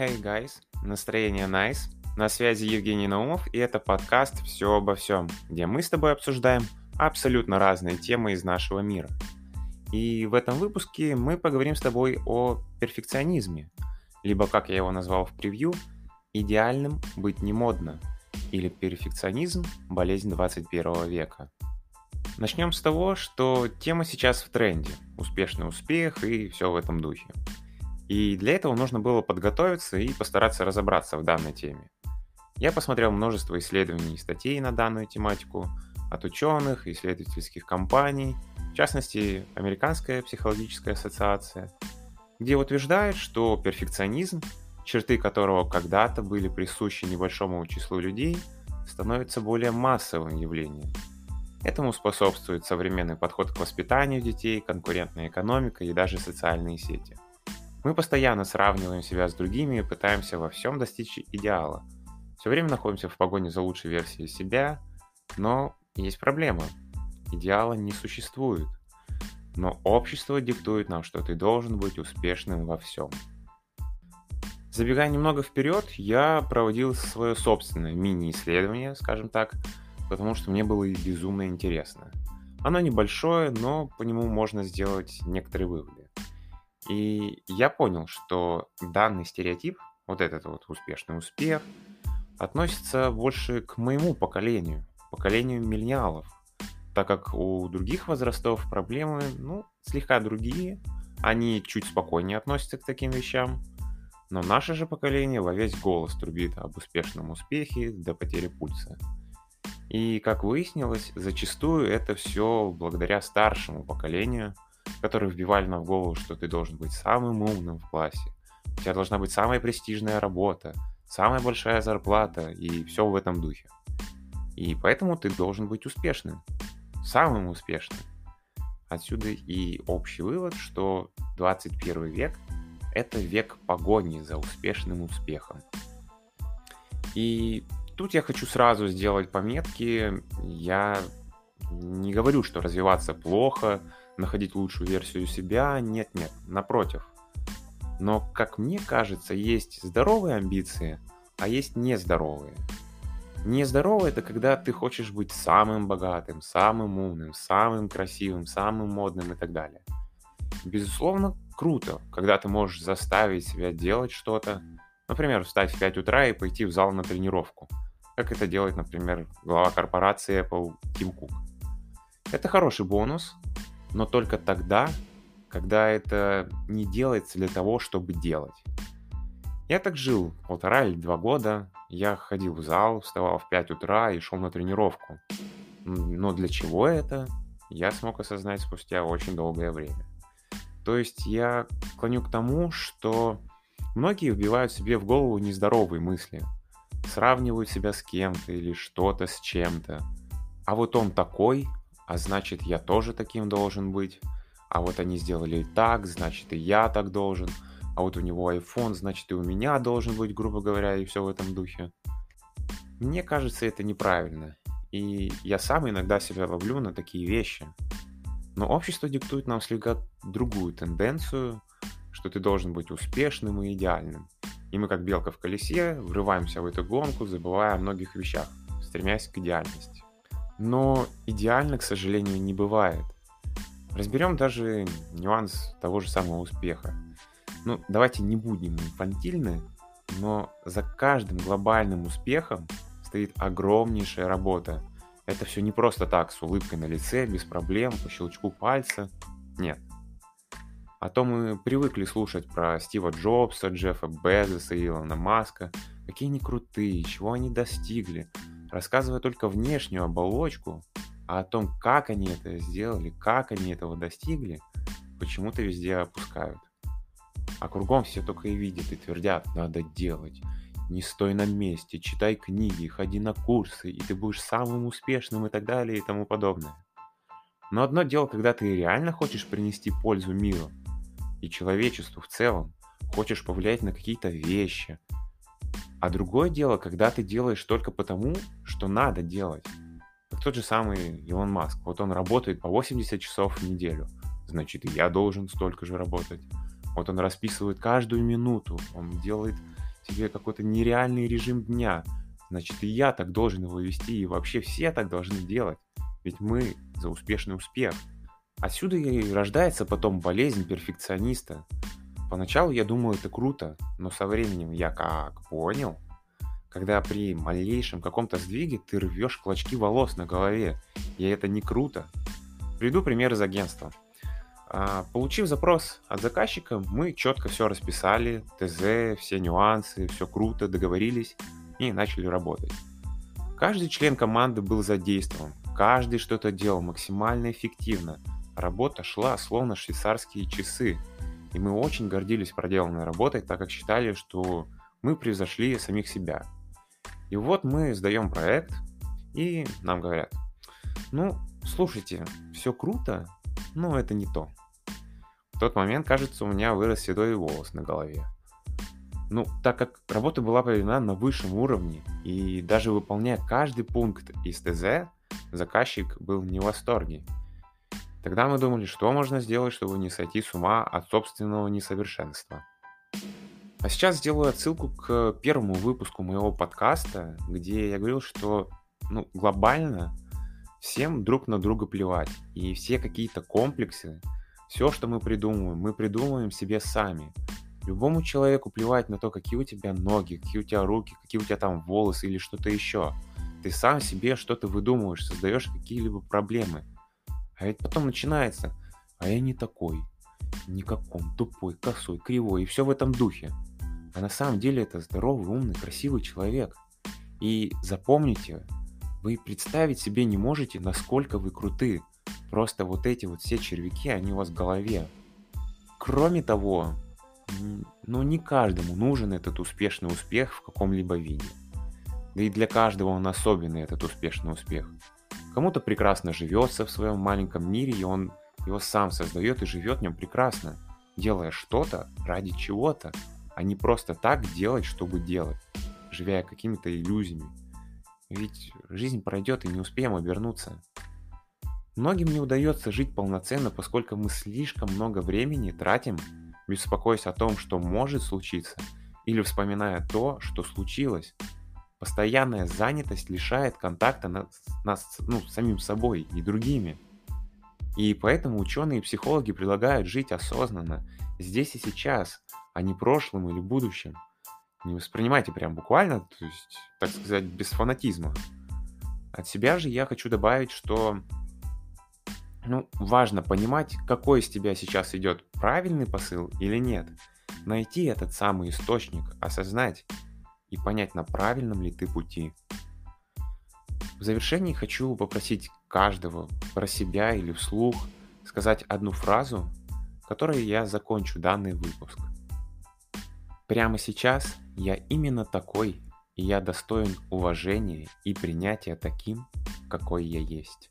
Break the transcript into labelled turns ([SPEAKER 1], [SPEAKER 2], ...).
[SPEAKER 1] Hey guys, настроение nice. На связи Евгений Наумов, и это подкаст «Все обо всем», где мы с тобой обсуждаем абсолютно разные темы из нашего мира. И в этом выпуске мы поговорим с тобой о перфекционизме, либо, как я его назвал в превью, идеальным быть не модно, или перфекционизм – болезнь 21 века. Начнем с того, что тема сейчас в тренде – успешный успех и все в этом духе. И для этого нужно было подготовиться и постараться разобраться в данной теме. Я посмотрел множество исследований и статей на данную тематику от ученых, исследовательских компаний, в частности, Американская психологическая ассоциация, где утверждает, что перфекционизм, черты которого когда-то были присущи небольшому числу людей, становится более массовым явлением. Этому способствует современный подход к воспитанию детей, конкурентная экономика и даже социальные сети – мы постоянно сравниваем себя с другими и пытаемся во всем достичь идеала. Все время находимся в погоне за лучшей версией себя, но есть проблема. Идеала не существует. Но общество диктует нам, что ты должен быть успешным во всем. Забегая немного вперед, я проводил свое собственное мини-исследование, скажем так, потому что мне было безумно интересно. Оно небольшое, но по нему можно сделать некоторые выводы. И я понял, что данный стереотип, вот этот вот успешный успех, относится больше к моему поколению, поколению миллениалов, так как у других возрастов проблемы, ну, слегка другие, они чуть спокойнее относятся к таким вещам, но наше же поколение во весь голос трубит об успешном успехе до потери пульса. И, как выяснилось, зачастую это все благодаря старшему поколению – которые вбивали нам в голову, что ты должен быть самым умным в классе, у тебя должна быть самая престижная работа, самая большая зарплата и все в этом духе. И поэтому ты должен быть успешным, самым успешным. Отсюда и общий вывод, что 21 век – это век погони за успешным успехом. И тут я хочу сразу сделать пометки. Я не говорю, что развиваться плохо, находить лучшую версию себя. Нет, нет, напротив. Но, как мне кажется, есть здоровые амбиции, а есть нездоровые. Нездоровые это когда ты хочешь быть самым богатым, самым умным, самым красивым, самым модным и так далее. Безусловно, круто, когда ты можешь заставить себя делать что-то, например, встать в 5 утра и пойти в зал на тренировку, как это делает, например, глава корпорации Apple Тим Кук. Это хороший бонус, но только тогда, когда это не делается для того, чтобы делать. Я так жил полтора или два года. Я ходил в зал, вставал в 5 утра и шел на тренировку. Но для чего это, я смог осознать спустя очень долгое время. То есть я клоню к тому, что многие вбивают себе в голову нездоровые мысли, сравнивают себя с кем-то или что-то с чем-то. А вот он такой, а значит я тоже таким должен быть, а вот они сделали так, значит и я так должен, а вот у него iPhone, значит и у меня должен быть, грубо говоря, и все в этом духе. Мне кажется, это неправильно, и я сам иногда себя ловлю на такие вещи. Но общество диктует нам слегка другую тенденцию, что ты должен быть успешным и идеальным. И мы, как белка в колесе, врываемся в эту гонку, забывая о многих вещах, стремясь к идеальности. Но идеально, к сожалению, не бывает. Разберем даже нюанс того же самого успеха. Ну, давайте не будем инфантильны, но за каждым глобальным успехом стоит огромнейшая работа. Это все не просто так, с улыбкой на лице, без проблем, по щелчку пальца. Нет. А то мы привыкли слушать про Стива Джобса, Джеффа Безоса Илона Маска, какие они крутые, чего они достигли, рассказывая только внешнюю оболочку, а о том, как они это сделали, как они этого достигли, почему-то везде опускают. А кругом все только и видят и твердят, надо делать. Не стой на месте, читай книги, ходи на курсы, и ты будешь самым успешным и так далее и тому подобное. Но одно дело, когда ты реально хочешь принести пользу миру и человечеству в целом, хочешь повлиять на какие-то вещи, а другое дело, когда ты делаешь только потому, что надо делать. Как тот же самый Илон Маск. Вот он работает по 80 часов в неделю. Значит, и я должен столько же работать. Вот он расписывает каждую минуту. Он делает тебе какой-то нереальный режим дня, значит и я так должен его вести, и вообще все так должны делать. Ведь мы за успешный успех. Отсюда и рождается потом болезнь перфекциониста. Поначалу я думал, это круто, но со временем я как понял, когда при малейшем каком-то сдвиге ты рвешь клочки волос на голове, и это не круто. Приду пример из агентства. А, получив запрос от заказчика, мы четко все расписали, ТЗ, все нюансы, все круто, договорились и начали работать. Каждый член команды был задействован, каждый что-то делал максимально эффективно. Работа шла словно швейцарские часы, и мы очень гордились проделанной работой, так как считали, что мы превзошли самих себя. И вот мы сдаем проект, и нам говорят, ну, слушайте, все круто, но это не то. В тот момент, кажется, у меня вырос седой волос на голове. Ну, так как работа была проведена на высшем уровне, и даже выполняя каждый пункт из ТЗ, заказчик был не в восторге. Тогда мы думали, что можно сделать, чтобы не сойти с ума от собственного несовершенства. А сейчас сделаю отсылку к первому выпуску моего подкаста, где я говорил, что ну, глобально всем друг на друга плевать. И все какие-то комплексы, все, что мы придумываем, мы придумываем себе сами. Любому человеку плевать на то, какие у тебя ноги, какие у тебя руки, какие у тебя там волосы или что-то еще. Ты сам себе что-то выдумываешь, создаешь какие-либо проблемы. А ведь потом начинается, а я не такой, никаком, тупой, косой, кривой, и все в этом духе. А на самом деле это здоровый, умный, красивый человек. И запомните, вы представить себе не можете, насколько вы круты. Просто вот эти вот все червяки, они у вас в голове. Кроме того, ну не каждому нужен этот успешный успех в каком-либо виде. Да и для каждого он особенный, этот успешный успех. Кому-то прекрасно живется в своем маленьком мире, и он его сам создает и живет в нем прекрасно, делая что-то ради чего-то, а не просто так делать, чтобы делать, живя какими-то иллюзиями. Ведь жизнь пройдет и не успеем обернуться. Многим не удается жить полноценно, поскольку мы слишком много времени тратим, беспокоясь о том, что может случиться, или вспоминая то, что случилось. Постоянная занятость лишает контакта нас, нас ну, самим собой и другими. И поэтому ученые и психологи предлагают жить осознанно, здесь и сейчас, а не прошлым или будущим – не воспринимайте прям буквально, то есть, так сказать, без фанатизма. От себя же я хочу добавить, что ну, важно понимать, какой из тебя сейчас идет правильный посыл или нет. Найти этот самый источник, осознать и понять, на правильном ли ты пути. В завершении хочу попросить каждого про себя или вслух сказать одну фразу, которой я закончу данный выпуск. Прямо сейчас я именно такой, и я достоин уважения и принятия таким, какой я есть.